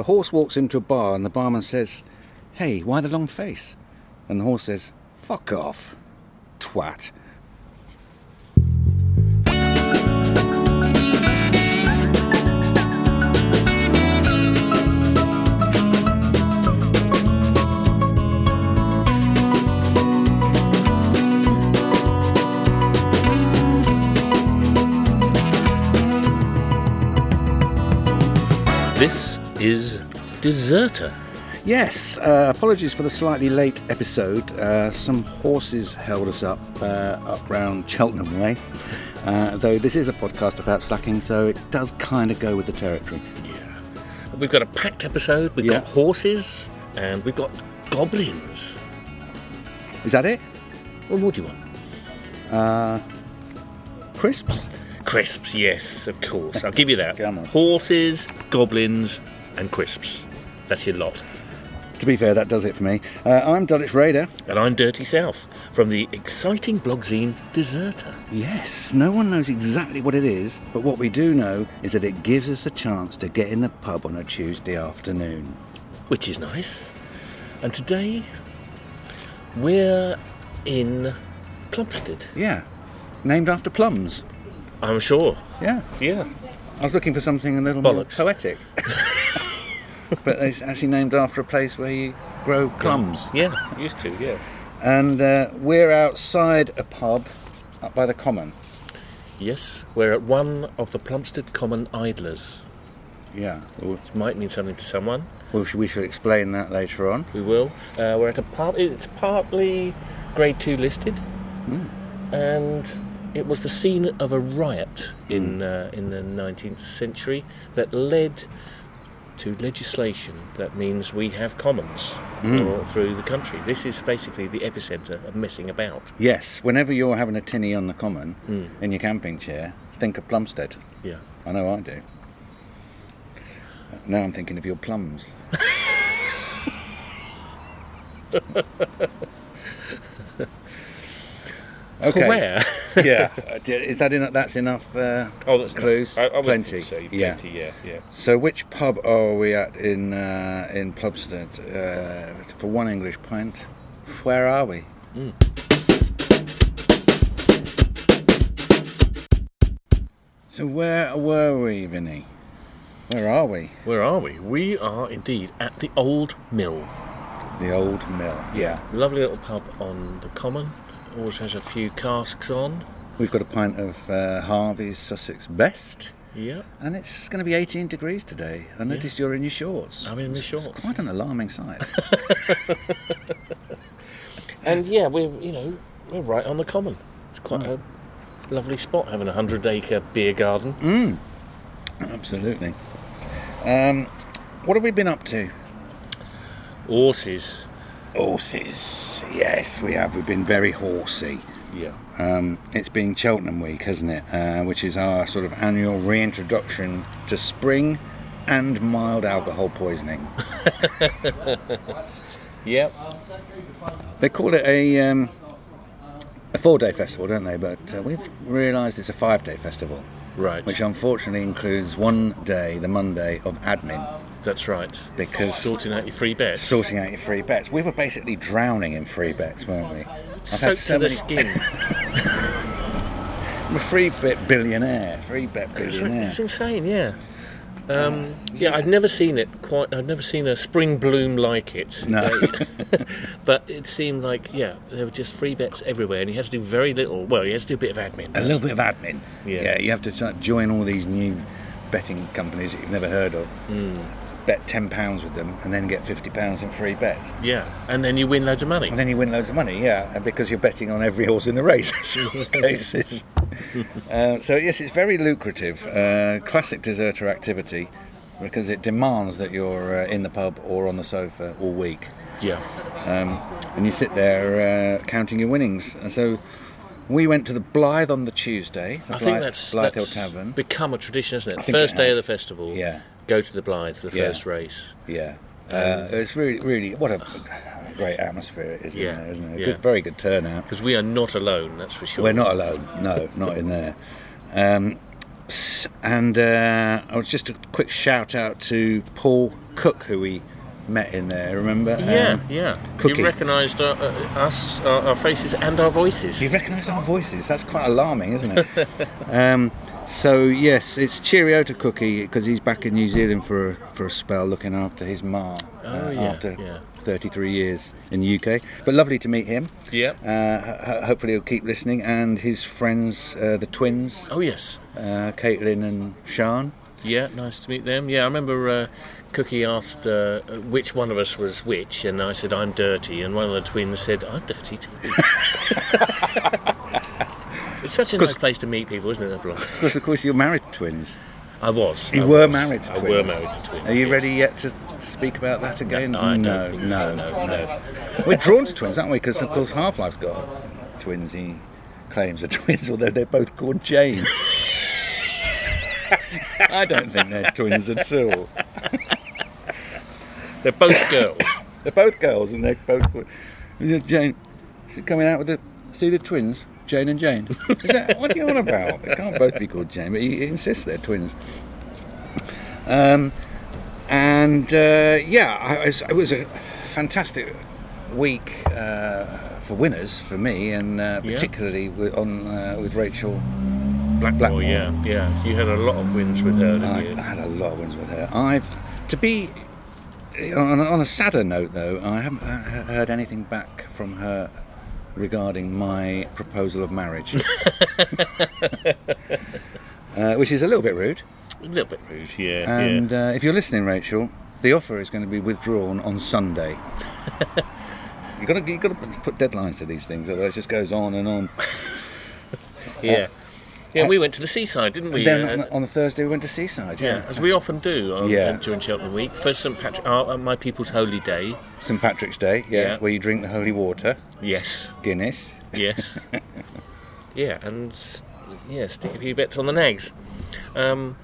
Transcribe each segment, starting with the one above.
A horse walks into a bar and the barman says, Hey, why the long face? And the horse says, Fuck off, twat. Is Deserter. Yes, uh, apologies for the slightly late episode. Uh, some horses held us up uh, up round Cheltenham Way. Uh, though this is a podcast about slacking, so it does kind of go with the territory. Yeah. We've got a packed episode. We've Yeah. got horses and we've got goblins. Is that it? What more do you want? Uh, crisps? Crisps, yes, of course. I'll give you that. Horses, goblins, and crisps. That's your lot. To be fair, that does it for me. Uh, I'm Dulwich Raider. And I'm Dirty South from the exciting blog zine Deserter. Yes, no one knows exactly what it is, but what we do know is that it gives us a chance to get in the pub on a Tuesday afternoon. which is nice. And today we're in Plumstead. Yeah, named after plums. I'm sure. Yeah, Yeah. I was looking for something a little Bollocks. more poetic. but it's actually named after a place where you grow plums. Yeah, used to, yeah. And uh, we're outside a pub up by the common. Yes, we're at one of the Plumstead Common Idlers. Yeah, Which might mean something to someone. we should, we should explain that later on. We will. Uh, we're at a part. It's partly Grade Two listed, and it was the scene of a riot in hmm. uh, in the 19th century that led to legislation that means we have commons hmm. all through the country. This is basically the epicenter of messing about. Yes, whenever you're having a tinny on the common hmm. in your camping chair, think of Plumstead. Yeah. I know I do. Now I'm thinking of your plums. okay. Where? yeah. Is that enough? That's enough. Uh, Oh, that's clues. I, I would plenty. Say yeah. plenty. Yeah. Yeah. So which pub are we at in uh, in Plumstead? Uh, for one English pint. Where are we? So where were we, Vinny? Where are we? Where are we? We are indeed at the Old Mill. The old mill. Yeah. Lovely little pub on the common. Always has a few casks on. We've got a pint of uh, Harvey's Sussex Best, Yeah. and it's going to be 18 degrees today. I noticed you're in your shorts. I'm in my It's shorts. quite an alarming sight. And yeah, we're you know we're right on the common. It's quite a lovely spot having a hundred acre beer garden. Absolutely. Um, what have we been up to? Horses. Horses. Yes, we have. We've been very horsey. Yeah. Um, it's been Cheltenham Week, hasn't it? Uh, which is our sort of annual reintroduction to spring and mild alcohol poisoning. Yep. They call it a um, a four day festival, don't they? But uh, we've realised it's a five day festival, Right. which unfortunately includes one day, the Monday, of admin, That's right. Because- sorting out your free bets. sorting out your free bets. We were basically drowning in free bets, weren't we? I've Soaked to the skin. I'm a free bet billionaire, free bet billionaire. it's insane. Yeah. Um, yeah, I'd never seen it quite. I'd never seen a spring bloom like it. No. But it seemed like yeah, there were just free bets everywhere, and you had to do very little. Well, you had to do a bit of admin. A little bit of admin. Yeah. yeah you have to sort of join all these new betting companies that you've never heard of. Hmm. Bet ten pounds with them, and then get fifty pounds in free bets. Yeah, and then you win loads of money. And then you win loads of money, yeah, because you're betting on every horse in the race. cases. uh, so yes, it's very lucrative. Uh, classic deserter activity because it demands that you're uh, in the pub or on the sofa all week, Yeah. um, and you sit there uh, counting your winnings. And so we went to the Blythe on the Tuesday. The I think that's, Blythe that's Hill Tavern. become a tradition, isn't it? First it day of the festival, Yeah. Go to the Blythe for the Yeah. first race. Yeah. Uh, it's really, really, what a great atmosphere it is in Yeah, there, isn't it? yeah. Good, very good turnout. Because we are not alone, that's for sure. We're not alone. No, not in there. Um, and uh, I was just a quick shout out to Paul cook who we met in there. Remember? Yeah, Um, yeah. Cookie. You recognised uh, uh, us, our, our faces, and our voices. You recognised our voices. That's quite alarming, isn't it? um, so yes, it's cheerio to Cookie because he's back in New Zealand for a, for a spell, looking after his ma Oh, yeah, after yeah. 33 years in the UK. But lovely to meet him. Yeah. Uh, ho- hopefully he'll keep listening, and his friends, uh, the twins, Oh yes. uh, Caitlin and Sean. Yeah, nice to meet them. Yeah, I remember uh, Cookie asked uh, which one of us was which, and I said I'm dirty, and one of the twins said I'm dirty too. it's such a nice place to meet people, isn't it? Evelyn? Because of course you're married to twins. I was. You I were was. married to I twins. were married to twins. Are you yes. ready yet to speak about that again? No, think no, so. No, no. We're drawn to twins, aren't we? Because of course Half Life's got twins. He claims are twins, although they're both called Jane. I don't think they're twins at all. They're both girls. They're both girls, and they're both Jane. Is it coming out with the see the twins? Jane and Jane. Is that what are you on about? They can't both be called Jane, but he, he insists they're twins. Um, and uh, yeah, I, I was, it was a fantastic week uh, for winners for me, and uh, Yeah. particularly with, on uh, with Rachel. Blackmore, Blackmore. yeah, yeah. You had a lot of wins with her, didn't I, you? I had a lot of wins with her. I've to be on a, on a sadder note though. I haven't uh, heard anything back from her regarding my proposal of marriage, uh, which is a little bit rude. A little bit rude, yeah. And yeah. uh, if you're listening, Rachel, the offer is going to be withdrawn on Sunday. you got to you got to put deadlines to these things, otherwise it just goes on and on. yeah. Yeah, we went to the seaside, didn't we? then Uh, on, the Thursday we went to Seaside. yeah, Yeah, as we often do on, Yeah. during Cheltenham Week. For St Patrick, uh, uh, my people's holy day. St Patrick's Day. Yeah, Yeah. where you drink the holy water, Yes, Guinness. yes. yeah, and yeah, stick a few bits on the nags. Um,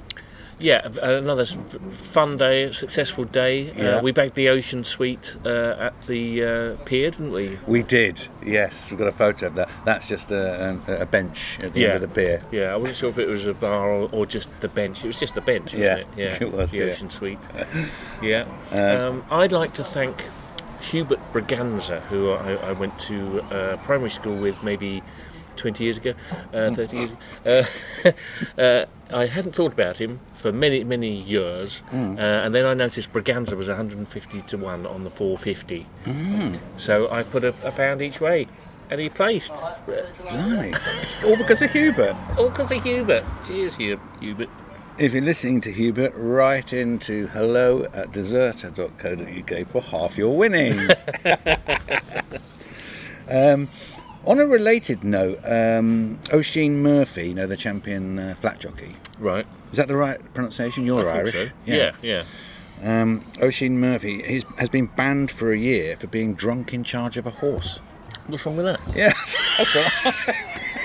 yeah, another fun day, successful day. Yeah. Uh, we bagged the ocean suite uh, at the uh, pier, didn't we? We did, yes. We've got a photo of that. That's just a, a, a bench at the Yeah. end of the pier. Yeah, I wasn't sure if it was a bar or, or just the bench. It was just the bench, wasn't Yeah, it? Yeah, it was, the. Ocean Suite. yeah. Uh, um, I'd like to thank Hubert Braganza, who I, I went to uh, primary school with maybe 20 years ago, uh, 30 years ago. Uh, uh, I hadn't thought about him for many, many years, Hmm. uh, and then I noticed Braganza was 150 to 1 on the 450. Hmm. So I put a, a pound each way, and he placed. All because of Hubert. All because of Hubert. Cheers, Hub- Hubert. If you're listening to Hubert, write into hello at deserter.co.uk for half your winnings. um, on a related note, um, Oisin Murphy, you know, the champion uh, flat jockey. Right. Is that the right pronunciation? You're I think Irish. so. Yeah, yeah. Um, Oisin Murphy he's, has been banned for a year for being drunk in charge of a horse. What's wrong with that? Yeah, that's what I,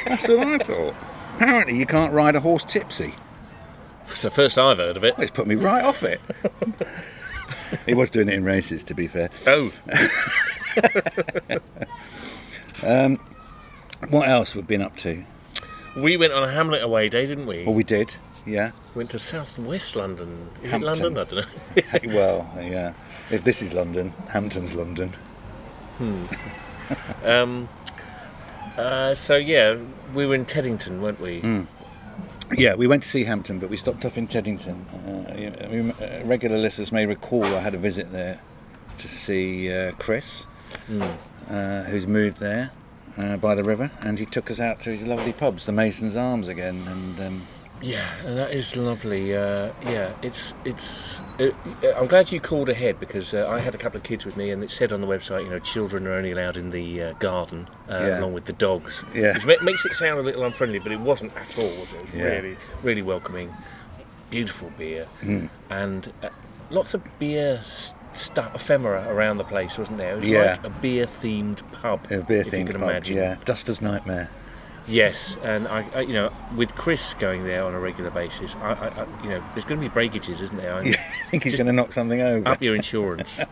that's what I thought. Apparently, you can't ride a horse tipsy. It's the first I've heard of it. Well, it's put me right off it. he was doing it in races, to be fair. Oh, What else we've been up to? we went on a Hamlet away day, didn't we? Well, we did, yeah. Went to South West London. Is Hampton. it London? I don't know. well, yeah. If this is London, Hampton's London. Hmm. um, uh, so yeah, we were in Teddington, weren't we? Hmm. Yeah, we went to see Hampton, but we stopped off in Teddington. Uh, you- I mean, uh, regular listeners may recall I had a visit there to see uh, Chris, uh, who's moved there uh, by the river, and he took us out to his lovely pubs, the Mason's Arms again, and um, Yeah, that is lovely. Uh, yeah, it's it's. Uh, I'm glad you called ahead because uh, I had a couple of kids with me, and it said on the website, you know, children are only allowed in the uh, garden uh, Yeah. along with the dogs. Yeah. which makes it sound a little unfriendly, but it wasn't at all. Was it? It was Yeah. really, really welcoming. Beautiful beer, Hmm. and uh, lots of beer s- stuff ephemera around the place, wasn't there? It was Yeah. like a beer-themed pub. a beer if you themed pub. imagine. Yeah, Duster's Nightmare. Yes, and I, I, you know, with Chris going there on a regular basis, I, I, I you know, there's going to be breakages, isn't there? I, Yeah, I think he's going to knock something over. Up your insurance.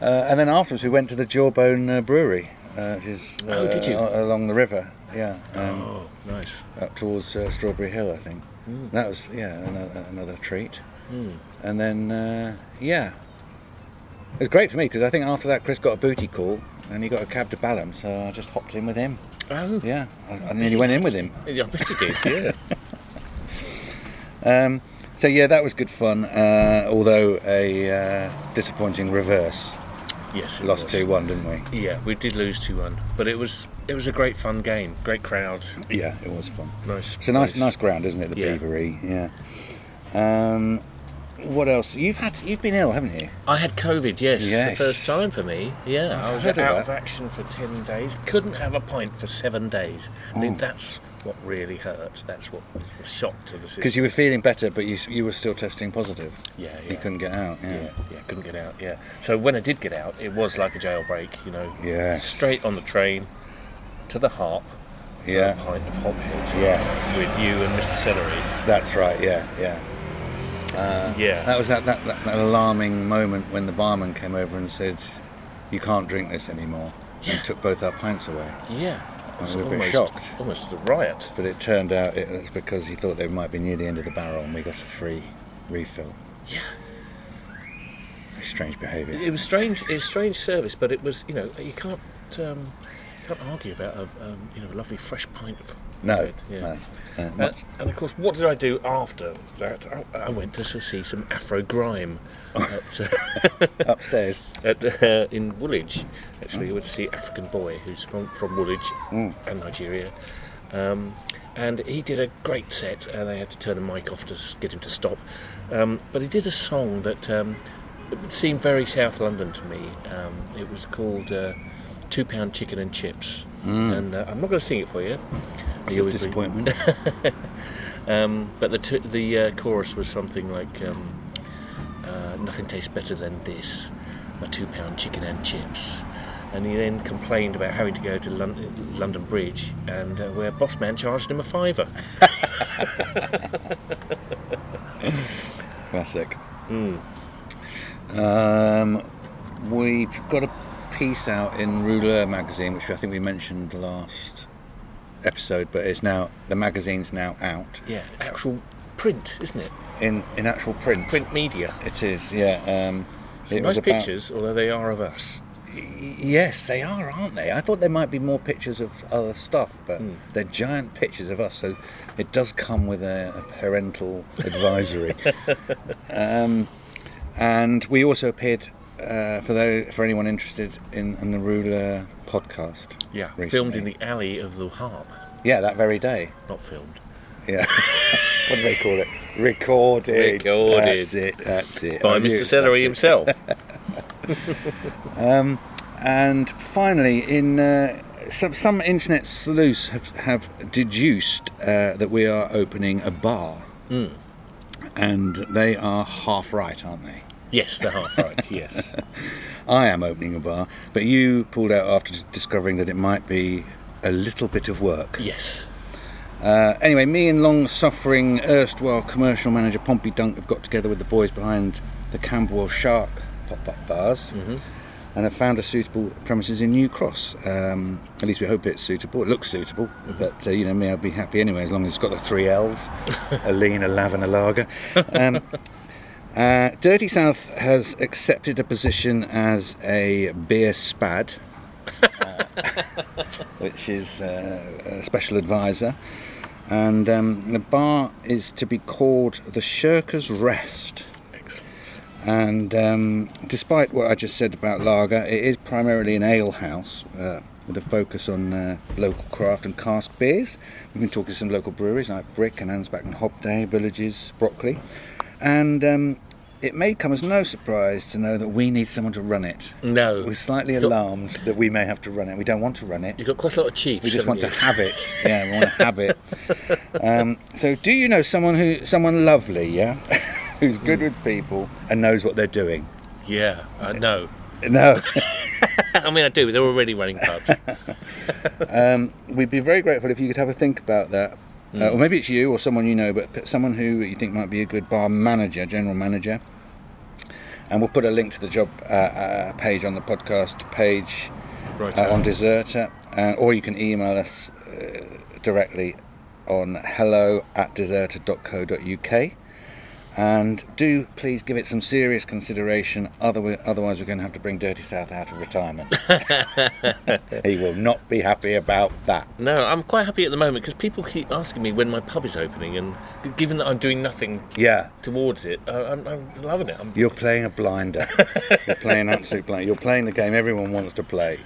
Uh, and then afterwards, we went to the Jawbone uh, Brewery, uh, which is uh, Oh, did you? a- along the river. Yeah, um, oh, nice. up towards uh, Strawberry Hill, I think. Hmm. That was yeah another, another treat. And then uh, yeah, it was great for me because I think after that Chris got a booty call and he got a cab to Balham, so I just hopped in with him. Oh, Yeah, I, I nearly went in with him. yeah, I bet you did. Yeah. Um, so yeah, that was good fun. Uh, although a uh, disappointing reverse, yes, it lost two one, didn't we? Yeah, we did lose two one, but it was it was a great fun game. Great crowd. Yeah, it was fun. Nice. It's a nice, place. nice ground, isn't it? The Yeah. Beveree. Yeah. Um, what else? You've had, you've been ill, haven't you? I had COVID, yes, Yes. the first time for me. Yeah, I was out of of action for ten days. Couldn't have a pint for seven days. I mean, Oh. that's what really hurts. That's what is the shock to the system. Because you were feeling better, but you you were still testing positive. yeah, yeah. You couldn't get out. Yeah. yeah, yeah, couldn't get out. Yeah. So when I did get out, it was like a jailbreak. You know, Yes. straight on the train to the Harp. Yeah. a pint of Hophead. Yes. With you and Mr. Celery. That's right. Yeah. Yeah. Uh, Yeah. That was that, that, that, that alarming moment when the barman came over and said, "You can't drink this anymore," Yeah. and took both our pints away. Yeah. It was we were a bit shocked. almost a riot. But it turned out it was because he thought they might be near the end of the barrel, and we got a free refill. Yeah. Very strange behaviour. It was strange. It was strange service, but it was you know you can't um, you can't argue about a um, you know a lovely fresh pint of No, bread, yeah. no. Uh, Uh, and of course, what did I do after that? I, I went to see some Afro grime at, uh, upstairs. at, uh, in Woolwich. Actually, I went to see African Boy, who's from from Woolwich Mm. and Nigeria. Um, and he did a great set, and they had to turn the mic off to get him to stop. Um, but he did a song that um, seemed very South London to me. Um, it was called uh, Two Pound Chicken and Chips. And uh, I'm not going to sing it for you. It's a disappointment. um, but the t- the uh, chorus was something like, um, uh, "Nothing tastes better than this, my two-pound chicken and chips." And he then complained about having to go to Lon- London Bridge, and uh, where boss man charged him a fiver. Classic. Hmm. Um, we've got a piece out in Ruler magazine, which I think we mentioned last episode, but it's now the magazine's now out Yeah, actual print, isn't it? in in actual print. Print media. It is, yeah. Um, it nice about- pictures, although they are of us. Y- Yes, they are, aren't they? I thought there might be more pictures of other stuff, but Hmm. they're giant pictures of us, so it does come with a, a parental advisory. um, and we also appeared uh, for those, for anyone interested in, in the Ruler podcast. Yeah, recently. filmed in the alley of the Harp. yeah that very day. Not filmed. Yeah. what do they call it? Recorded. Recorded. That's it. That's it. By I Mr. Celery himself. And finally, in uh, some, some internet sleuths have, have deduced uh, that we are opening a bar. And they are half right, aren't they? Yes, the half right, yes. I am opening a bar, but you pulled out after discovering that it might be a little bit of work. Yes. Uh, anyway, me and long suffering erstwhile commercial manager Pompey Dunk have got together with the boys behind the Camberwell Shark pop up bars and have found a suitable premises in New Cross. Um, at least we hope it's suitable. It looks suitable, but uh, you know me, I'd be happy anyway as long as it's got the three L's a lean, a lav, and a lager. Um, uh, Dirty South has accepted a position as a beer spad. uh, which is uh, a special advisor, and um, the bar is to be called the Shirker's Rest. Excellent. And um, despite what I just said about lager, it is primarily an ale house uh, with a focus on uh, local craft and cask beers. We've been talking to some local breweries like Brick and Anspach and Hobday, Villages, Brockley. And um, it may come as no surprise to know that we need someone to run it. No. We're slightly You've got- alarmed that we may have to run it. We don't want to run it. You've got quite a lot of chiefs. We just want haven't to have it. Yeah, we want to have it. Um, so, do you know someone who, someone lovely, yeah, who's good with people and knows what they're doing? Yeah, uh, no. No. I mean, I do. They're already running pubs. um, we'd be very grateful if you could have a think about that. Uh, or maybe it's you or someone you know, but someone who you think might be a good bar manager, general manager. And we'll put a link to the job uh, uh, page on the podcast page Right. uh, on Deserter, uh, or you can email us uh, directly on hello at deserter.co.uk. And do please give it some serious consideration. Otherwise, otherwise we're going to have to bring Dirty South out of retirement. he will not be happy about that. No, I'm quite happy at the moment because people keep asking me when my pub is opening, and given that I'm doing nothing Yeah, towards it, I'm, I'm loving it. I'm, you're playing a blinder. you're playing absolute blind. You're playing the game everyone wants to play.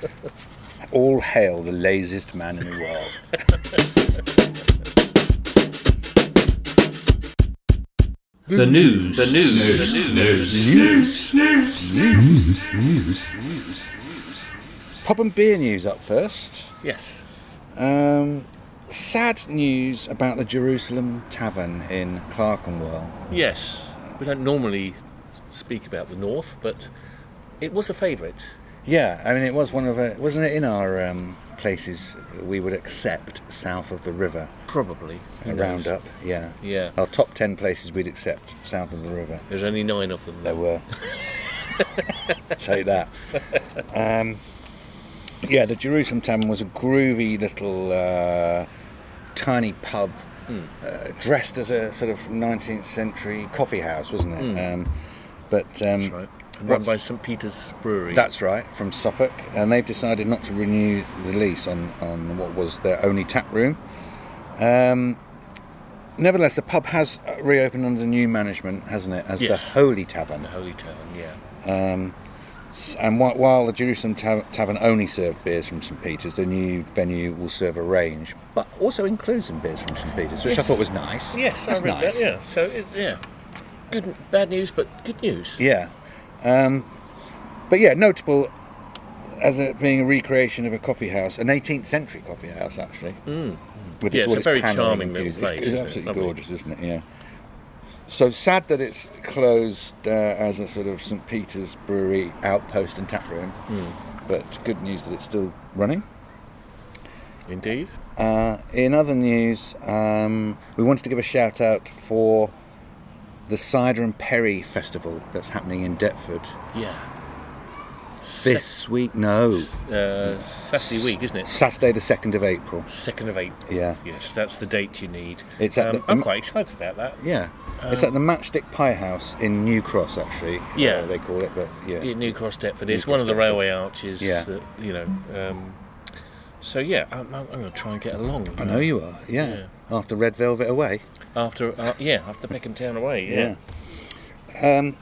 All hail the laziest man in the world. The news. The news. The news. News. News. News. Pub and beer news up first. yes. Um, sad news about the Jerusalem Tavern in Clerkenwell. Yes. We don't normally speak about the North, but it was a favourite. Yeah, I mean it was one of a, wasn't it in our um, places we would accept south of the river. Probably. A roundup, yeah. Yeah. Our top ten places we'd accept south of the river. There's only nine of them. There were. Take that. Um, yeah, the Jerusalem Tavern was a groovy little uh, tiny pub, uh, dressed as a sort of 19th century coffee house, wasn't it? Um, but um, That's right. Run by St Peter's Brewery. That's right, from Suffolk, and they've decided not to renew the lease on, on what was their only tap room. Um, nevertheless, the pub has reopened under new management, hasn't it, as Yes. the Holy Tavern. the Holy Tavern. Yeah. Um, and whi- while the Jerusalem Tav- Tavern only served beers from St Peter's, the new venue will serve a range, but also includes some beers from St Peter's, which I thought was nice. Yes, That's I read nice. that. Yeah. So it, yeah, good, bad news, but good news. Yeah. Um, but yeah, notable as a, being a recreation of a coffee house, an 18th century coffee house, actually. Mm. With Yeah, it's all a very charming little views. It's- place, It's, isn't it? absolutely Lovely. gorgeous, isn't it? Yeah. So sad that it's closed uh, as a sort of St Peter's Brewery outpost and tap room, Hmm. but good news that it's still running. Indeed. Uh, in other news, um, we wanted to give a shout out for the Cider and Perry Festival that's happening in Deptford Yeah. this week. No, uh, Saturday week, isn't it? Saturday, the second of April. Second of April. Yeah, Yes, that's the date you need. It's at Um, the- I'm quite excited about that. yeah. it's at the Matchstick Pie House in New Cross, actually. Yeah. uh, they call it, but yeah, In New Cross Deptford. New It's Cross one of the Deptford. railway arches. Yeah. That, you know. Um, so yeah, I'm, I'm going to try and get along. I know you are. Yeah, after Red Velvet Away. After uh, yeah, after Peckham Town away. Yeah. Yeah. Um,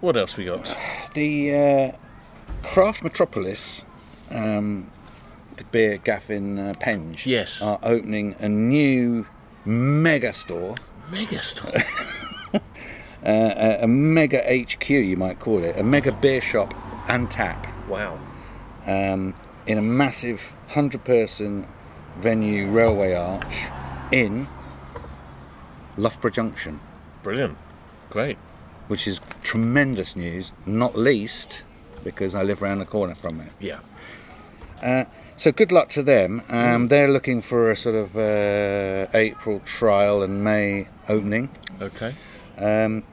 What else we got? the uh, Craft Metropolis, um, the beer gaff in uh, Penge, Yes. are opening a new mega store, Megastore. uh, a, a mega HQ, you might call it, a mega beer shop and tap. wow. um, in a massive 100 person venue railway arch in Loughborough Junction, Brilliant. Great. which is tremendous news, not least because I live around the corner from it. Yeah. Uh, so good luck to them. Um, they're looking for a sort of uh, April trial and May opening. Okay. Um,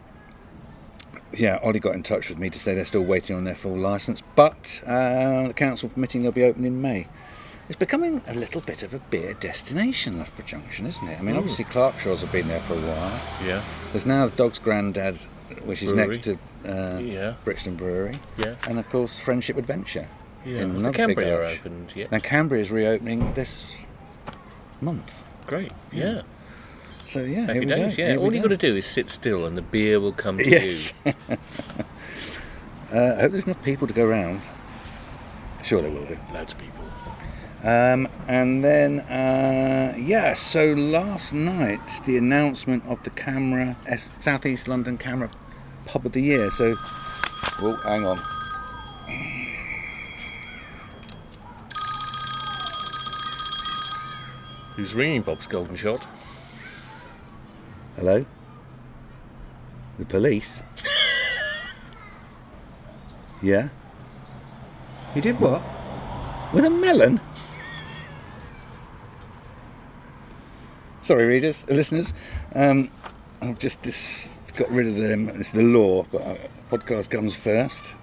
yeah, Ollie got in touch with me to say they're still waiting on their full licence, but uh, the council permitting they'll be open in May. It's becoming a little bit of a beer destination, Loughborough Junction, isn't it? I mean, obviously Clarkshaws have been there for a while. Yeah. There's now the Dog's Grandad, which is Brewery. next to uh, Yeah. Brixton Brewery, Yeah. and of course Friendship Adventure. Yeah. Has the Cambria opened yet? Now Cambria is reopening this month. Great. Yeah. So yeah, Happy days. go, Yeah. here All you go. got to do is sit still, and the beer will come to Yes. you. Uh, I hope there's enough people to go around. Sure there will be. Loads of people. Um, and then, uh, yeah, so last night, the announcement of the CAMRA, S- Southeast London CAMRA Pub of the Year. So, oh, hang on. Who's ringing Bob's Golden Shot? Hello? The police? yeah? You did what? With a melon? Sorry, readers, listeners. Um, I've just dis- got rid of them. It's the law, but uh, podcast comes first.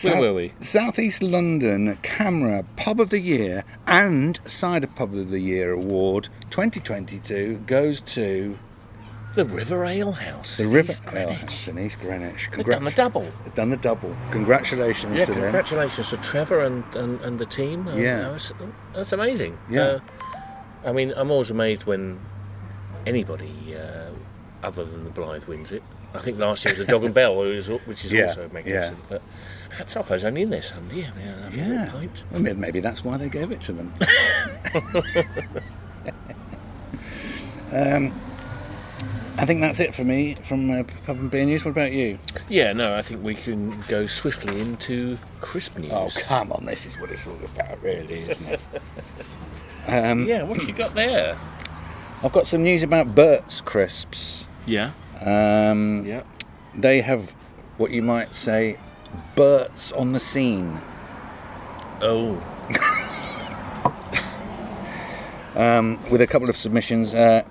Where South- were we? Southeast London CAMRA Pub of the Year and Cider Pub of the Year Award 2022 goes to The River Ale House. the in River East Ale Greenwich. House in East Greenwich. They've done the double. They've done the double. Congratulations Yeah, to them. congratulations to Trevor and, and, and the team. Uh, Yeah. that was- that's amazing. Yeah. Uh, I mean, I'm always amazed when anybody uh, other than the Blythe wins it. I think last year was a Dog and Bell, which is, which is Yeah, also magnificent. But hats off, I was only in there Sunday. I mean, I Yeah. pint. Well, may- maybe that's why they gave it to them. um, I think that's it for me from uh, Pub and Beer News. What about you? Yeah, no, I think we can go swiftly into crisp news. Oh, come on, this is what it's all about, really, isn't it? um, yeah, what you got there? I've got some news about Burt's Crisps. Yeah, Um, yeah. They have what you might say Burt's on the scene. Oh, um, with a couple of submissions. Uh,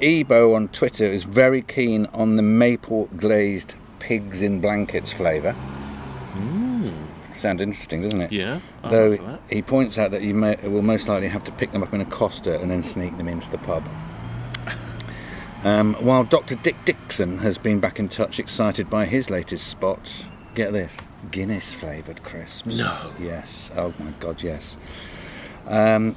Ebo on Twitter is very keen on the maple glazed pigs in blankets flavour. Sounds interesting, doesn't it? yeah. I'm Though he points out that you may, will most likely have to pick them up in a Costa and then sneak them into the pub. Um, while Dr. Dick Dixon has been back in touch, excited by his latest spot. Get this Guinness flavoured crisps. No. Yes. Oh my God, yes. Um,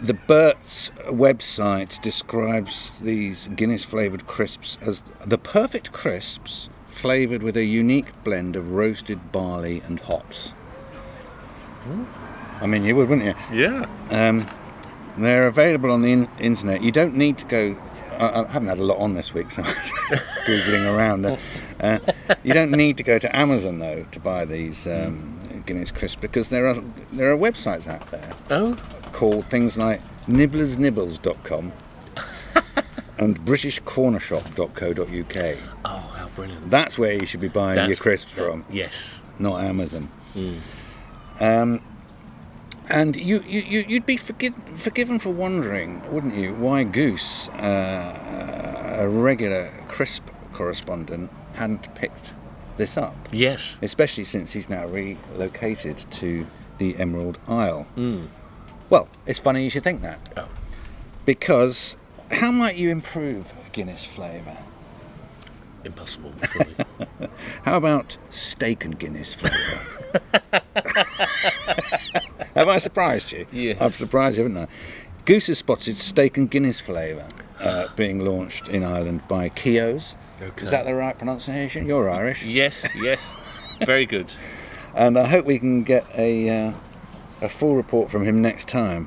the Burt's website describes these Guinness flavoured crisps as the perfect crisps flavoured with a unique blend of roasted barley and hops. I mean, you would, wouldn't you? Yeah. Um, they're available on the in- internet. You don't need to go. I, I haven't had a lot on this week, so I'm googling around. Uh, uh, you don't need to go to Amazon though to buy these um, Guinness crisps because there are there are websites out there Oh, called things like nibblersnibbles.com and britishcornershop.co.uk. oh, brilliant. That's where you should be buying your That's- crisps that- from Yes. not Amazon. Um, and you, you, you- you'd be forgiven, forgiven for wondering, wouldn't you, why Goose, uh, a regular crisp correspondent, hadn't picked this up, Yes. especially since he's now relocated to the Emerald Isle. Well, it's funny you should think that, Oh, because how might you improve Guinness flavour? Impossible. How about steak and Guinness flavour? Have I surprised you? Yes. I've surprised you, haven't I? Goose has spotted steak and Guinness flavour uh, being launched in Ireland by Keogh's. Okay. Is that the right pronunciation? You're Irish. yes. Yes. Very good. And I hope we can get a, uh, a full report from him next time.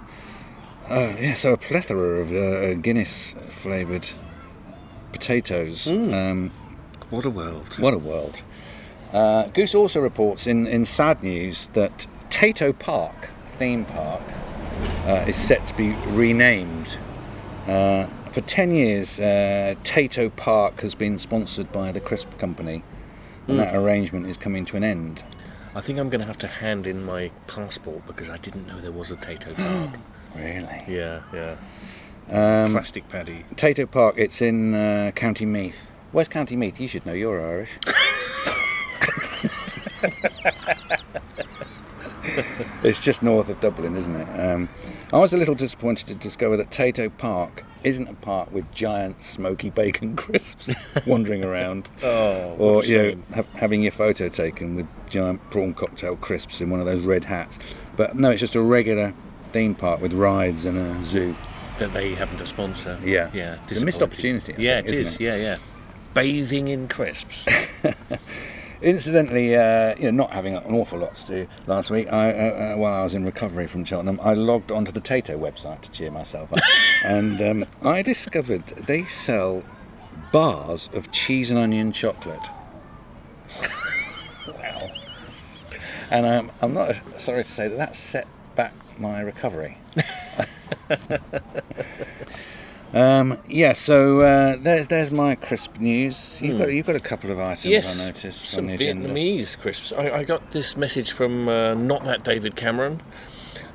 Uh, yeah, so a plethora of uh, Guinness flavoured potatoes. Um, What a world. What a world. Uh, Goose also reports in, in sad news that Tayto Park theme park uh, is set to be renamed. Uh, for 10 years, uh, Tayto Park has been sponsored by the Crisp Company, and that arrangement is coming to an end. I think I'm going to have to hand in my passport because I didn't know there was a Tayto Park. Really? yeah, yeah. Um, Plastic paddy. Tayto Park, it's in uh, County Meath. Where's County Meath? You should know, you're Irish. it's just north of Dublin, isn't it? Um, I was a little disappointed to discover that Tayto Park isn't a park with giant smoky bacon crisps wandering around. Oh, Or you know, ha- having your photo taken with giant prawn cocktail crisps in one of those red hats. But no, it's just a regular theme park with rides and a zoo. that they happen to sponsor. Yeah. yeah. It's a missed opportunity, I Yeah, think, it is. it? Yeah, yeah. Bathing in crisps. Incidentally, uh, you know, not having an awful lot to do last week, I, uh, uh, while I was in recovery from Cheltenham, I logged onto the Tayto website to cheer myself up, and um, I discovered they sell bars of cheese and onion chocolate. wow! And um, I'm not sorry to say that that set back my recovery. Um, yeah, so uh, there's there's my crisp news. You've got you've got a couple of items yes, I noticed some on the agenda. Vietnamese crisps. I, I got this message from uh, not that David Cameron.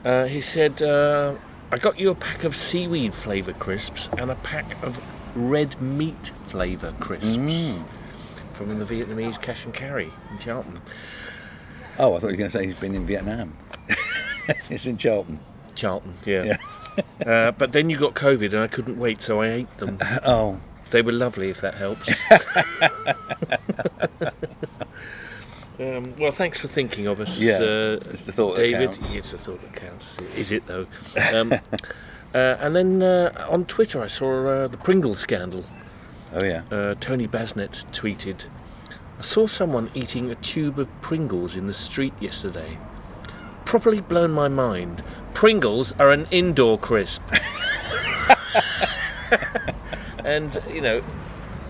Uh, he said, uh, "I got you a pack of seaweed flavour crisps and a pack of red meat flavour crisps Mm. from the Vietnamese cash and carry in Cheltenham." Oh, I thought you were going to say he's been in Vietnam. it's in Charlton. Charlton, yeah. Uh, but then you got COVID, and I couldn't wait, so I ate them. Oh, They were lovely, if that helps. um, well, thanks for thinking of us, Yeah, uh, it's the thought that David. counts. It's the thought that counts. Is it though? Um, uh, and then uh, on Twitter, I saw uh, the Pringle scandal. oh yeah. Uh, Tony Basnett tweeted, "I saw someone eating a tube of Pringles in the street yesterday. Properly blown my mind. Pringles are an indoor crisp." and you know,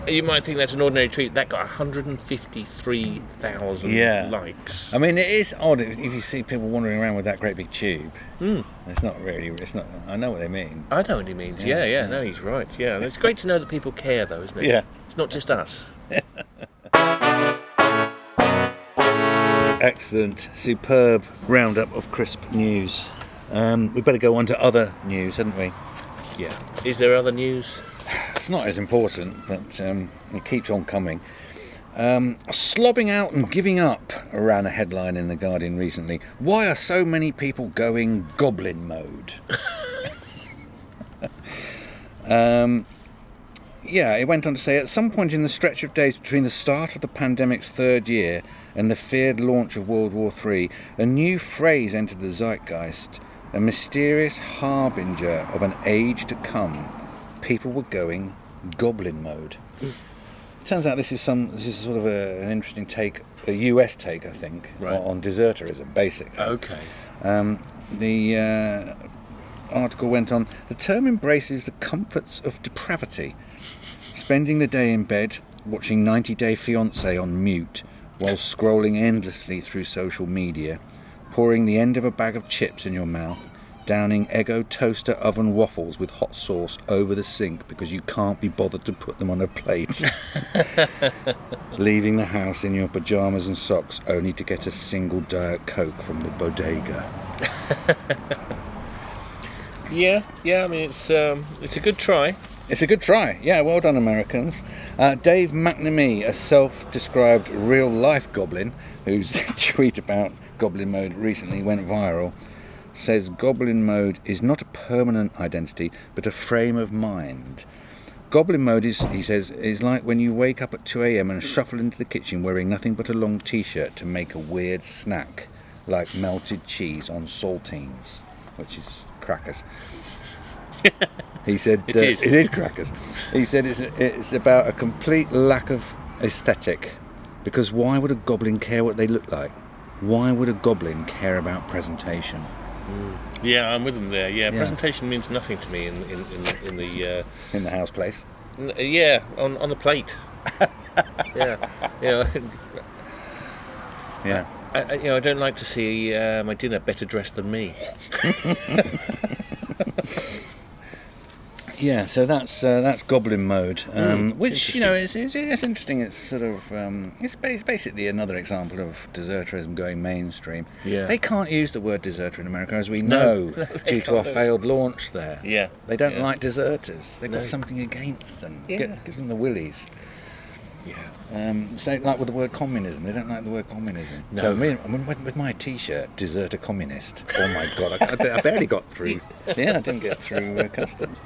you might think that's an ordinary tweet. That got 153,000 Yeah. likes. I mean, it is odd if you see people wandering around with that great big tube. Hmm. It's not really. It's not. I know what they mean. I know what he means. Yeah, yeah, no, he's right. Yeah, and it's great to know that people care, though, isn't it? Yeah. It's not just us. Excellent, superb roundup of crisp news. Um, we better go on to other news, hadn't we? Yeah. Is there other news? It's not as important, but um, it keeps on coming. Um, slobbing out and giving up ran a headline in The Guardian recently. Why are so many people going goblin mode? um, yeah, it went on to say at some point in the stretch of days between the start of the pandemic's third year and the feared launch of World War III, a new phrase entered the zeitgeist, a mysterious harbinger of an age to come. People were going goblin mode. Turns out this is some this is sort of a, an interesting take, a US take, I think, Right. on, on deserterism, basically. Okay. Um, the uh, article went on the term embraces the comforts of depravity, spending the day in bed, watching 90 Day Fiance on mute, while scrolling endlessly through social media, pouring the end of a bag of chips in your mouth, downing Eggo toaster oven waffles with hot sauce over the sink because you can't be bothered to put them on a plate. Leaving the house in your pajamas and socks only to get a single Diet Coke from the bodega. Yeah, yeah. I mean, it's um, it's a good try. It's a good try. Yeah, well done, Americans. Uh, Dave McNamee, a self described real life goblin whose tweet about goblin mode recently went viral, says goblin mode is not a permanent identity but a frame of mind. Goblin mode is, he says, is like when you wake up at 2 a.m. and shuffle into the kitchen wearing nothing but a long t shirt to make a weird snack, like melted cheese on saltines, which is crackers. He said It uh, is. it is crackers. He said it's, it's about a complete lack of aesthetic. Because why would a goblin care what they look like? Why would a goblin care about presentation? Yeah, I'm with them there. Yeah, Yeah. presentation means nothing to me in in, in, in the uh, In the house place. n- yeah on on the plate. yeah, yeah. Yeah. I, I- you know, I don't like to see uh, my dinner better dressed than me. Yeah, so that's uh, that's Goblin Mode, um, Hmm, which you know is it's, it's interesting. It's sort of um, it's ba- basically another example of deserterism going mainstream. Yeah. They can't use the word deserter in America, as we know, no, due to our failed launch there. Yeah, They don't yeah. like deserters. They've No. got something against them. Yeah. Get, give them the willies. Yeah. Um, same like with the word communism. They don't like the word communism. No. So me, I mean, with, with my T-shirt, desert a communist. Oh my god, I, I, barely got through. yeah, I didn't get through uh, customs.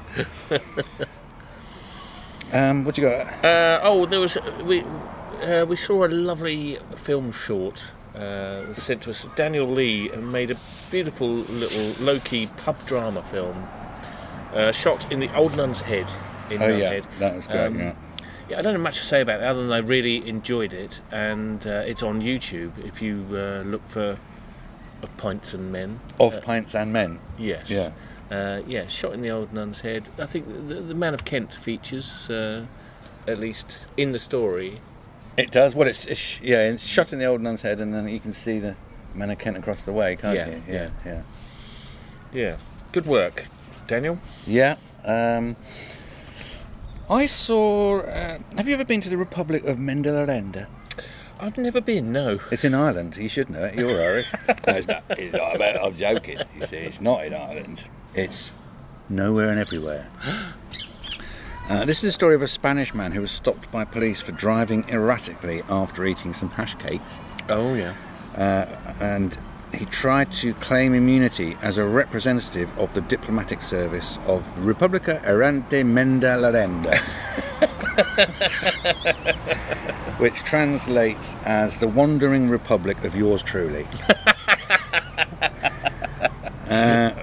Um, what you got? Uh, oh, there was we uh, we saw a lovely film short uh, sent to us. Daniel Lee made a beautiful little low-key pub drama film, uh, shot in the Old Nun's Head in Oh Nunhead. yeah, that was great. Um, yeah. Yeah, I don't have much to say about it other than I really enjoyed it, and uh, it's on YouTube if you uh, look for of Pints and Men. Of pints and men. Yes. Yeah. Uh, yeah, shot in the old nun's head. I think the, the Man of Kent features, uh, at least in the story. It does. Well, it's, it's yeah, it's shot in the old nun's head, and then you can see the man of Kent across the way, can't Yeah, you? Yeah, yeah, Yeah. Good work, Daniel. yeah. Um, I saw. Uh, have you ever been to the Republic of Mendelarenda? I've never been. No. It's in Ireland. You should know it. You're Irish. no, it's not. It's not I'm joking. You see, it's not in Ireland. It's nowhere and everywhere. Uh, this is the story of a Spanish man who was stopped by police for driving erratically after eating some hash cakes. Oh yeah. uh, and he tried to claim immunity as a representative of the diplomatic service of Republica Errante Menda Lerenda, which translates as the Wandering Republic of yours truly. Uh,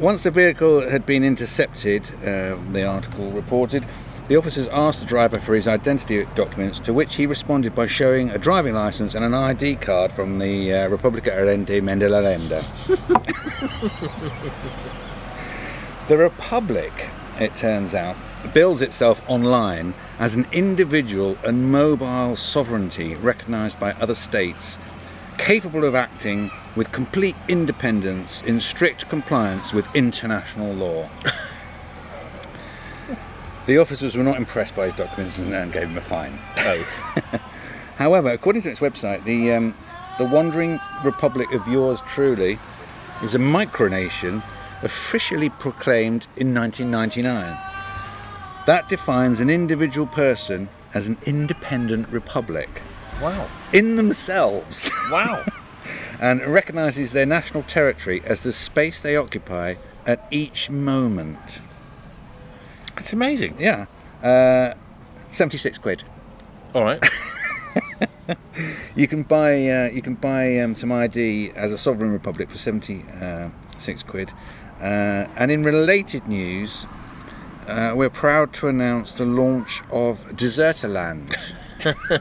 once the vehicle had been intercepted, uh, the article reported, the officers asked the driver for his identity documents, to which he responded by showing a driving license and an ID card from the uh, Repubblica Errante Mendelarenda. the Republic, it turns out, bills itself online as an individual and mobile sovereignty recognised by other states capable of acting with complete independence in strict compliance with international law. the officers were not impressed by his documents and, gave him a fine. Oh, However, according to its website, the um, the Wandering Republic of yours truly is a micronation officially proclaimed in 1999. That defines an individual person as an independent republic wow. in themselves Wow. and recognises their national territory as the space they occupy at each moment. It's amazing. Yeah, uh, 76 quid. All right. You can buy uh, you can buy um, some ID as a sovereign republic for 76 quid. Uh, and in related news, uh, we're proud to announce the launch of Deserterland.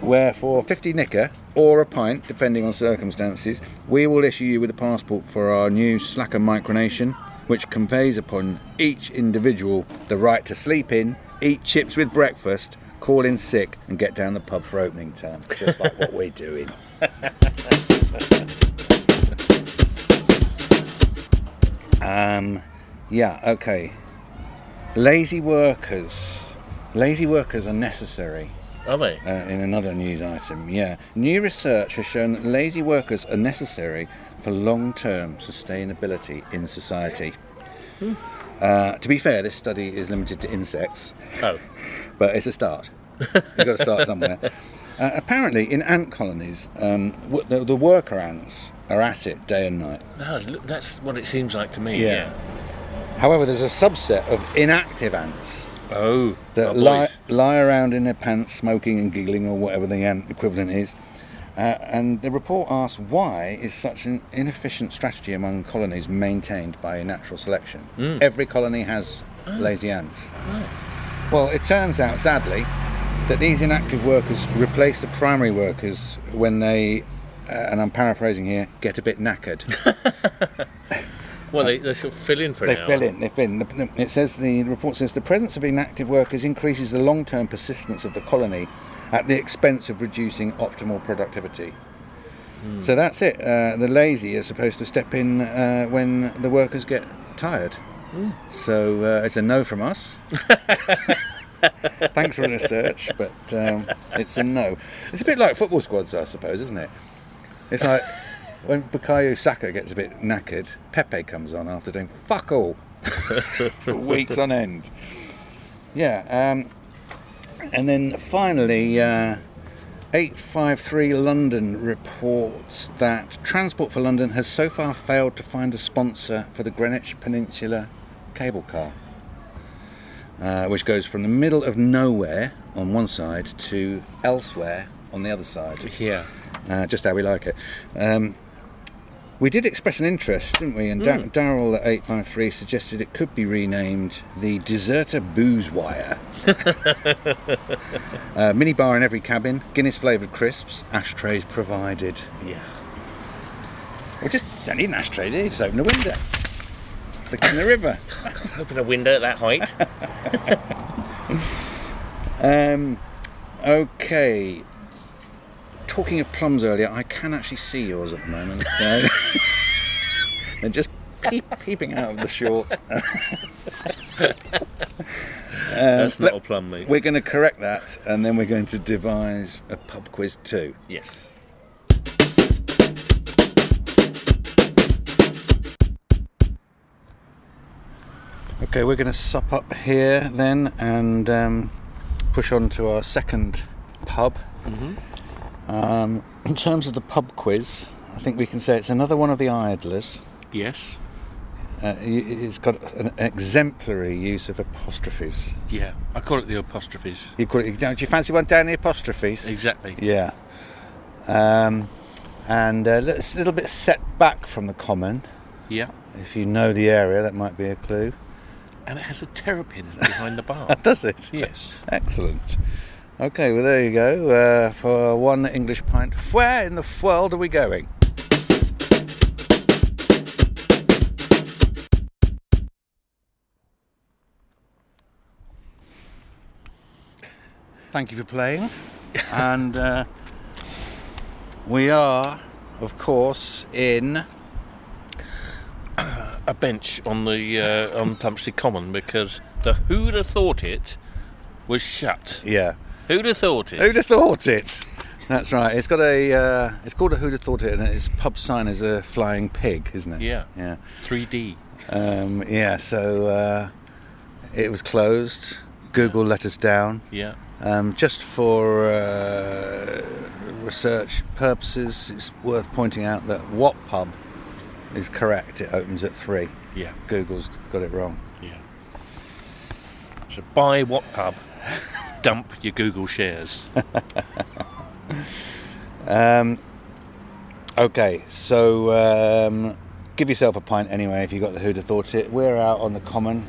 where for 50 nicker or a pint, depending on circumstances, we will issue you with a passport for our new Slacker micronation, which conveys upon each individual the right to sleep in, eat chips with breakfast, call in sick, and get down the pub for opening time, just like what we're doing. um, yeah, okay. Lazy workers. Lazy workers are necessary. Are they? Uh, in another news item, yeah. New research has shown that lazy workers are necessary for long term sustainability in society. Uh, to be fair, this study is limited to insects, Oh. but it's a start. You've got to start somewhere. Uh, apparently, in ant colonies, um, w- the, the worker ants are at it day and night. Look, that's what it seems like to me. Yeah. However, there's a subset of inactive ants Oh, that lie, lie around in their pants smoking and giggling or whatever the ant equivalent is. Uh, and the report asks why is such an inefficient strategy among colonies maintained by natural selection? Hmm. Every colony has lazy ants. Well, it turns out, sadly, that these inactive workers replace the primary workers when they, uh, and I'm paraphrasing here, get a bit knackered. Well, they, they sort of fill in for They hour. fill in. They fill in. The, the- it says the, the report says the presence of inactive workers increases the long-term persistence of the colony at the expense of reducing optimal productivity. So that's it. Uh, the lazy are supposed to step in uh, when the workers get tired. So uh, it's a no from us. Thanks for the research, but um, it's a no. It's a bit like football squads, I suppose, isn't it? It's like when Bukayo Saka gets a bit knackered, Pepe comes on after doing fuck all for weeks on end. Yeah, um, and then finally, uh, 853 London reports that Transport for London has so far failed to find a sponsor for the Greenwich Peninsula cable car, uh, which goes from the middle of nowhere on one side to elsewhere on the other side Yeah. uh, just how we like it. Um, we did express an interest, didn't we? And Hmm. Darryl at 853 suggested it could be renamed the Deserter Booze Wire. uh, mini bar in every cabin, Guinness flavoured crisps, ashtrays provided. Yeah. Well, just don't need an ashtray, do you? Just open the window. Look in the river. I can't open a window at that height. Um, okay. Talking of plums earlier, I can actually see yours at the moment. So they're just peep, peeping out of the shorts. That's not a plum, mate. We're going to correct that, and then we're going to devise a pub quiz too. Yes. Okay, we're going to sup up here then and um, push on to our second pub. Um, in terms of the pub quiz, I think we can say it's another one of the idlers. Yes. Uh, it's got an exemplary use of apostrophes. Yeah. I call it the apostrophes. You call it, don't you fancy one down the apostrophes? Exactly. Yeah. Um, and uh, it's a little bit set back from the common. Yeah. If you know the area, that might be a clue. And it has a terrapin behind the bar. Does it? yes. Excellent. Okay, well, there you go. Uh, for one English pint, where in the world are we going? Thank you for playing. and uh, we are, of course, in. A bench on the uh, on Plumstead Common because the who'd have thought it was shut. Yeah. Who'd have thought it? Who'd have thought it? That's right. It's got a. Uh, it's called a Who'd have thought it, and its pub sign is a flying pig, isn't it? Yeah. Yeah. 3D. Um, yeah. So uh, it was closed. Google let us down. Yeah. Um, just for uh, research purposes, it's worth pointing out that what pub is correct. It opens at three. Yeah. Google's got it wrong. Yeah. So buy what pub, dump your Google shares. Um, okay, so um, give yourself a pint anyway if you got the Who'd have thought it. We're out on the common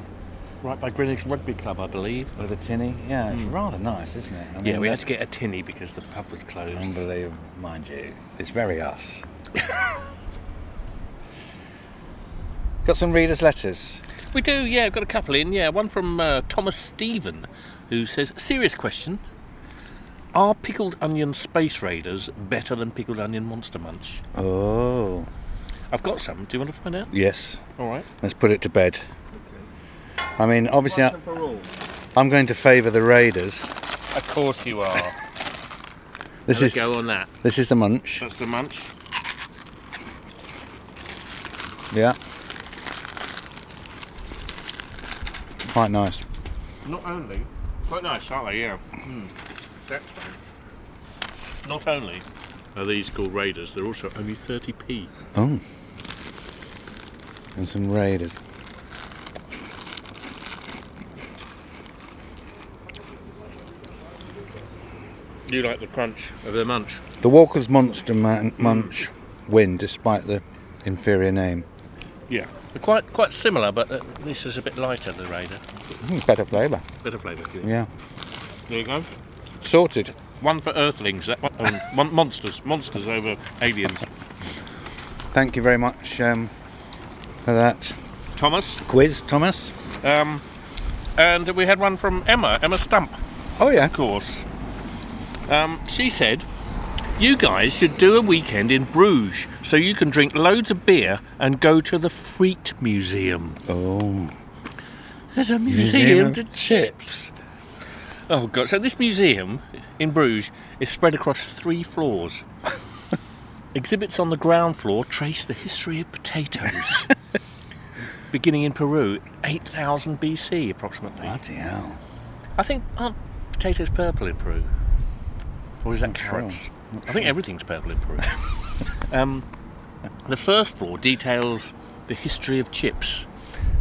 right by Greenwich Rugby Club, I believe. with a tinny. Yeah, it's rather nice, isn't it? I Yeah, we had to get a tinny because the pub was closed. Unbelievable, mind you. It's very us. got some readers' letters. We do, yeah, I've got a couple in. Yeah, one from uh, Thomas Stephen, who says, Serious question. Are pickled onion space raiders better than pickled onion monster munch? Oh, I've got some. Do you want to find out? yes. All right. Let's put it to bed. Okay. I mean, obviously, I, I'm going to favour the Raiders. Of course you are. This Have is go on that. this is the munch. That's the munch. Yeah. Quite nice. Not only. Quite nice, aren't they? Yeah. Mm. Excellent. Not only are these called raiders, they're also only 30p. Oh. And some Raiders. You like the crunch of the munch? The Walker's Monster Man- Munch win despite the inferior name. Yeah. They're quite quite similar, but uh, this is a bit lighter, the raider. Mm, better flavour. Bit of flavour. Yeah. There you go. Sorted. One for Earthlings. That one, um, mon- monsters. Monsters over aliens. Thank you very much um, for that Thomas. quiz, Thomas. Um, and we had one from Emma. Emma Stump. Oh, yeah. of course. Um, she said, You guys should do a weekend in Bruges so you can drink loads of beer and go to the Friet Museum. Oh. There's a museum, to chips. Oh, God. So, this museum in Bruges is spread across three floors. Exhibits on the ground floor trace the history of potatoes. Beginning in Peru, 8000 BC approximately. Bloody hell. I think aren't potatoes purple in Peru, or is that carrots? sure. I think everything's purple in Peru. um, the first floor details the history of chips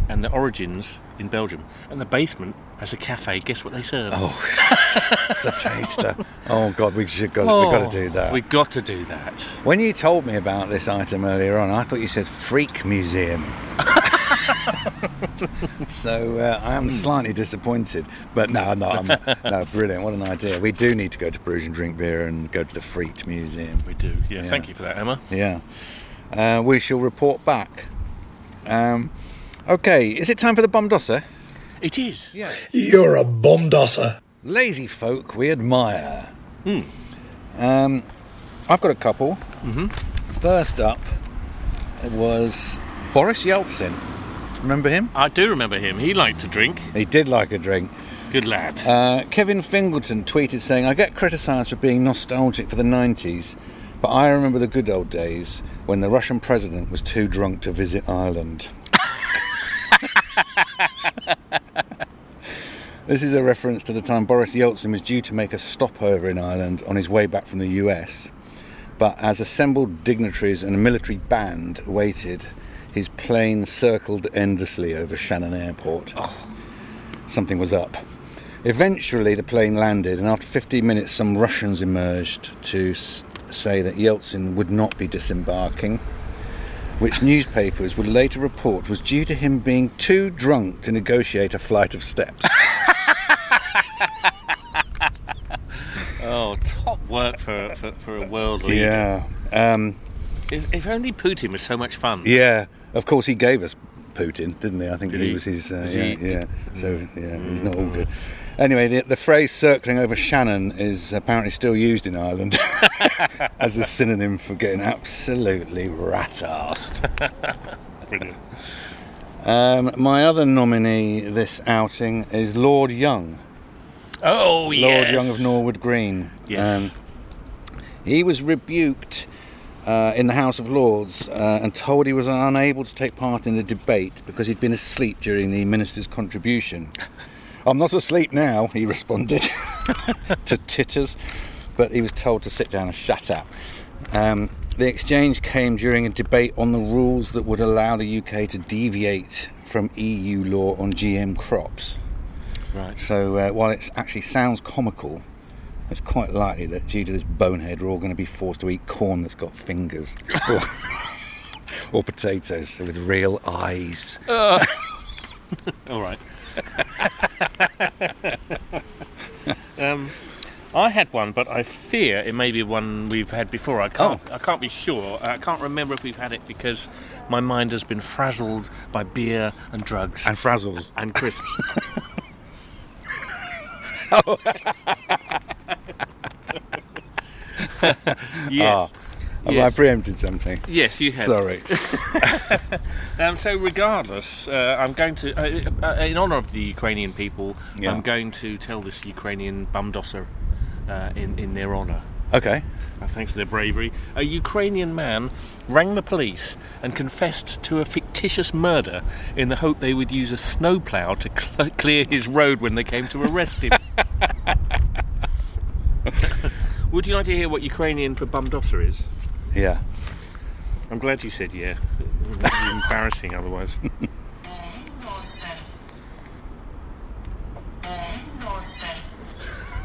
and the origins in Belgium, and the basement has a cafe. Guess what they serve? Oh, it's a taster. Oh, God, we should go. We've got to do that. We've got to do that. When you told me about this item earlier on, I thought you said Freak Museum. so uh, I am slightly disappointed. But no, I'm. I'm, no, brilliant. What an idea. We do need to go to Bruges and drink beer and go to the Freak Museum. We do. Yeah. Yeah. Thank you for that, Emma. Yeah. Uh, we shall report back. Um, okay, is it time for the Bombdosser? It is. Yeah. You're a bomb dosser. Lazy folk we admire. Hmm. Um, I've got a couple. Mm-hmm. First up was Boris Yeltsin. Remember him? I do remember him. He liked to drink. He did like a drink. Good lad. Uh, Kevin Fingleton tweeted saying, I get criticised for being nostalgic for the 90s, but I remember the good old days when the Russian president was too drunk to visit Ireland. This is a reference to the time Boris Yeltsin was due to make a stopover in Ireland on his way back from the US. But as assembled dignitaries and a military band waited, his plane circled endlessly over Shannon Airport. Something was up. Eventually, the plane landed, and after 15 minutes, some Russians emerged to s- say that Yeltsin would not be disembarking, which newspapers would later report was due to him being too drunk to negotiate a flight of steps. Oh, top work for, for, for a world leader. yeah. Um, If, if only Putin was so much fun. yeah. Of course, he gave us Putin, didn't he? I think he, he? was his. Uh, yeah, he- yeah. So, yeah, he's not all good. Anyway, the, the phrase circling over Shannon is apparently still used in Ireland as a synonym for getting absolutely rat-assed. Brilliant. Um, my other nominee this outing is Lord Young. Oh, Lord yes. Young of Norwood Green. Yes. Um, he was rebuked uh, in the House of Lords uh, and told he was unable to take part in the debate because he'd been asleep during the minister's contribution. I'm not asleep now, he responded to titters, but he was told to sit down and shut up. Um, the exchange came during a debate on the rules that would allow the UK to deviate from EU law on GM crops. Right. So uh, while it actually sounds comical, it's quite likely that due to this bonehead, we're all going to be forced to eat corn that's got fingers, or, or potatoes with real eyes. All right. um, I had one, but I fear it may be one we've had before. I can't. I can't be sure. I can't remember if we've had it because my mind has been frazzled by beer and drugs And frazzles. and crisps. Yes. Have Yes. I preempted something? Yes, you have. Sorry. And so, regardless, uh, I'm going to, uh, uh, in honour of the Ukrainian people, Yeah. I'm going to tell this Ukrainian bumdosser uh, in, in their honour. Okay. Uh, thanks to their bravery, a Ukrainian man rang the police and confessed to a fictitious murder in the hope they would use a snowplow to cl- clear his road when they came to arrest him. Would you like to hear what Ukrainian for bumdosser is? Yeah. I'm glad you said yeah. It would be embarrassing otherwise.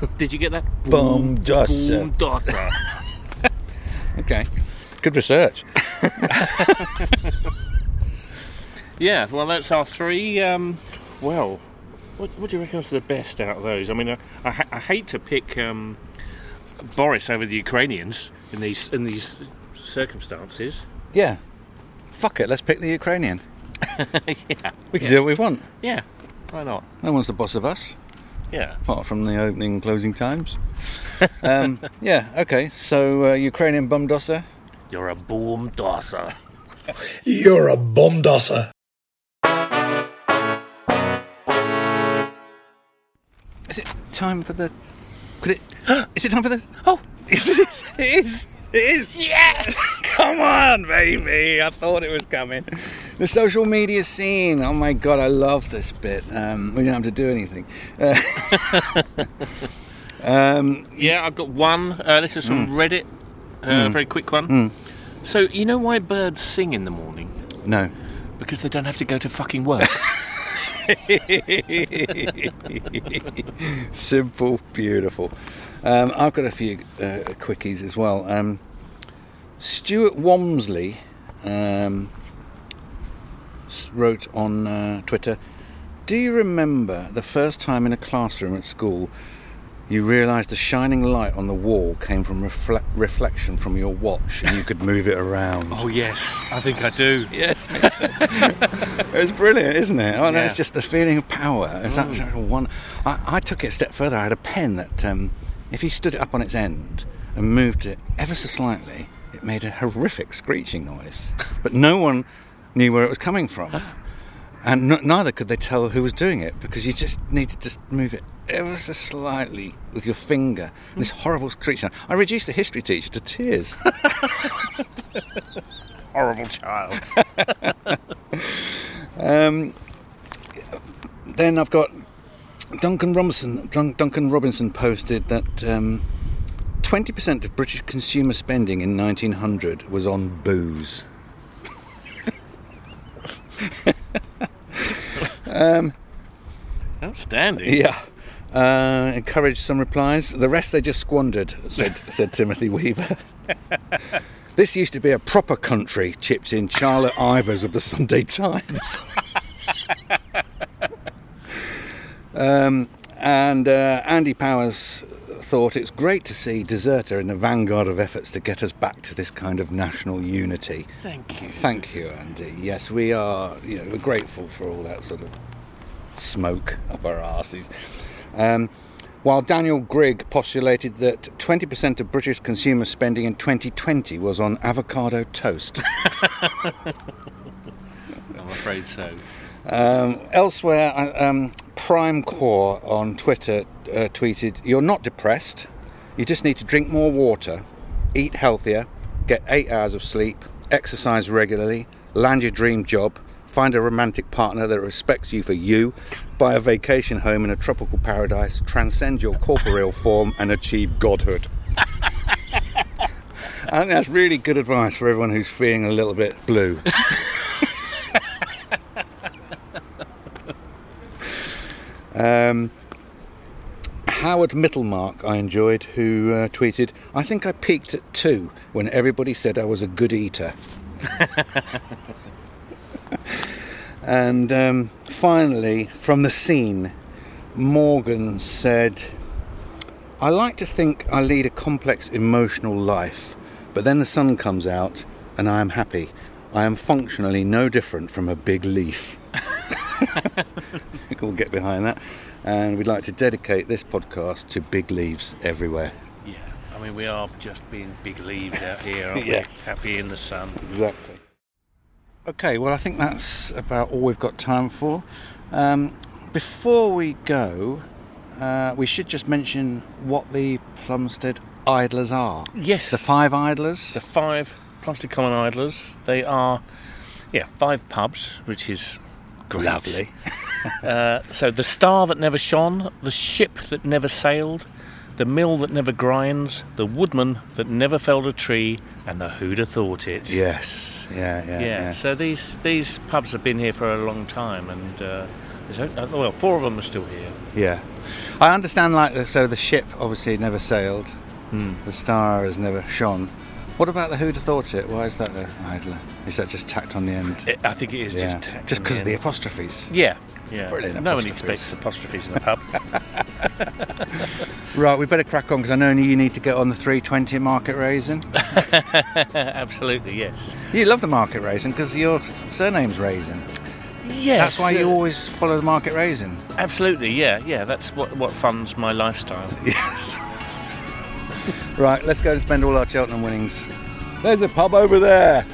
Did you get that? Bumdosser. Bumdosser. Okay. Good research. yeah, well, that's our three. Um, well, what, what do you reckon is the best out of those? I mean, I, I, I hate to pick um, Boris over the Ukrainians in these in these circumstances. Yeah. Fuck it. Let's pick the Ukrainian. yeah, We can yeah. do what we want. yeah, why not? No one's the boss of us. Yeah, apart from the opening and closing times. um, yeah, okay. So uh, Ukrainian bumdosser. you're a boom dosser. You're a bomdosser. Is it time for the? Could it? Is it time for the? Oh, is it? It is. It is. Yes. Come on, baby. I thought it was coming. The social media scene. Oh my god, I love this bit. Um, we don't have to do anything. Uh, um, Yeah, I've got one. Uh, this is from Reddit. Uh, Very quick one. So, you know why birds sing in the morning? no. Because they don't have to go to fucking work. Simple, beautiful. Um, I've got a few uh, quickies as well. Um, Stuart Wamsley um, wrote on uh, Twitter Do you remember the first time in a classroom at school you realised the shining light on the wall came from refle- reflection from your watch and you could move it around? oh, yes, I think I do. Yes, it's brilliant, isn't it? Oh, no, it's just the feeling of power. It's actually one. I, I took it a step further. I had a pen that, um, if you stood it up on its end and moved it ever so slightly, it made a horrific screeching noise. But no one knew where it was coming from, and n- neither could they tell who was doing it because you just needed to just move it ever so slightly with your finger. This horrible creature. I reduced a history teacher to tears. Horrible child. Um, then I've got Duncan Robinson, Dun- Duncan Robinson posted that um, 20% of British consumer spending in 1900 was on booze. Outstanding. Yeah. Uh, encouraged some replies. The rest they just squandered, said, said Timothy Weaver. this used to be a proper country, chipped in Charlotte Ivers of the Sunday Times. um, and uh, Andy Powers thought it's great to see Deserter in the vanguard of efforts to get us back to this kind of national unity. Thank you. Thank you, Andy. Yes, we are. You know, we're grateful for all that sort of smoke up our arses. Um, while Daniel Grigg postulated that 20% of British consumer spending in 2020 was on avocado toast. I'm afraid so. Um, elsewhere, uh, um, Prime Core on Twitter uh, tweeted, "You're not depressed. You just need to drink more water, eat healthier, get eight hours of sleep, exercise regularly, land your dream job, find a romantic partner that respects you for you, buy a vacation home in a tropical paradise, transcend your corporeal form, and achieve godhood." I think that's really good advice for everyone who's feeling a little bit blue. Um, Howard Mittelmark, I enjoyed, who uh, tweeted, I think I peaked at two when everybody said I was a good eater. and um, finally, from the scene, Morgan said, I like to think I lead a complex emotional life, but then the sun comes out and I am happy. I am functionally no different from a big leaf. we'll get behind that. And we'd like to dedicate this podcast to big leaves everywhere. Yeah. I mean, we are just being big leaves out here, aren't Yes. we? Happy in the sun. Exactly. Okay, well, I think that's about all we've got time for. Um, before we go, uh, we should just mention what the Plumstead idlers are. Yes. The five idlers. The five Plumstead Common Idlers. They are, yeah, five pubs, which is great. Lovely. Uh, so the star that never shone, the ship that never sailed, the mill that never grinds, the woodman that never felled a tree, and the who'd have thought it. Yes. Yeah, yeah, Yeah, yeah. so these these pubs have been here for a long time, and uh, there's uh, well, four of them are still here. Yeah, I understand. Like, so the ship obviously never sailed. Hmm. The star has never shone. What about the who'd have thought it? Why is that the idler? Is that just tacked on the end? It, I think it is yeah. just tacked just because of the apostrophes. yeah, yeah. Brilliant no one expects apostrophes in a pub. Right, we better crack on because I know you need to get on the 320 market raisin. Absolutely, yes. you love the market raisin because your surname's Raisin. Yes, That's why you uh, always follow the market raisin. Absolutely, yeah, yeah. That's what what funds my lifestyle. Yes. right, let's go and spend all our Cheltenham winnings. There's a pub over there.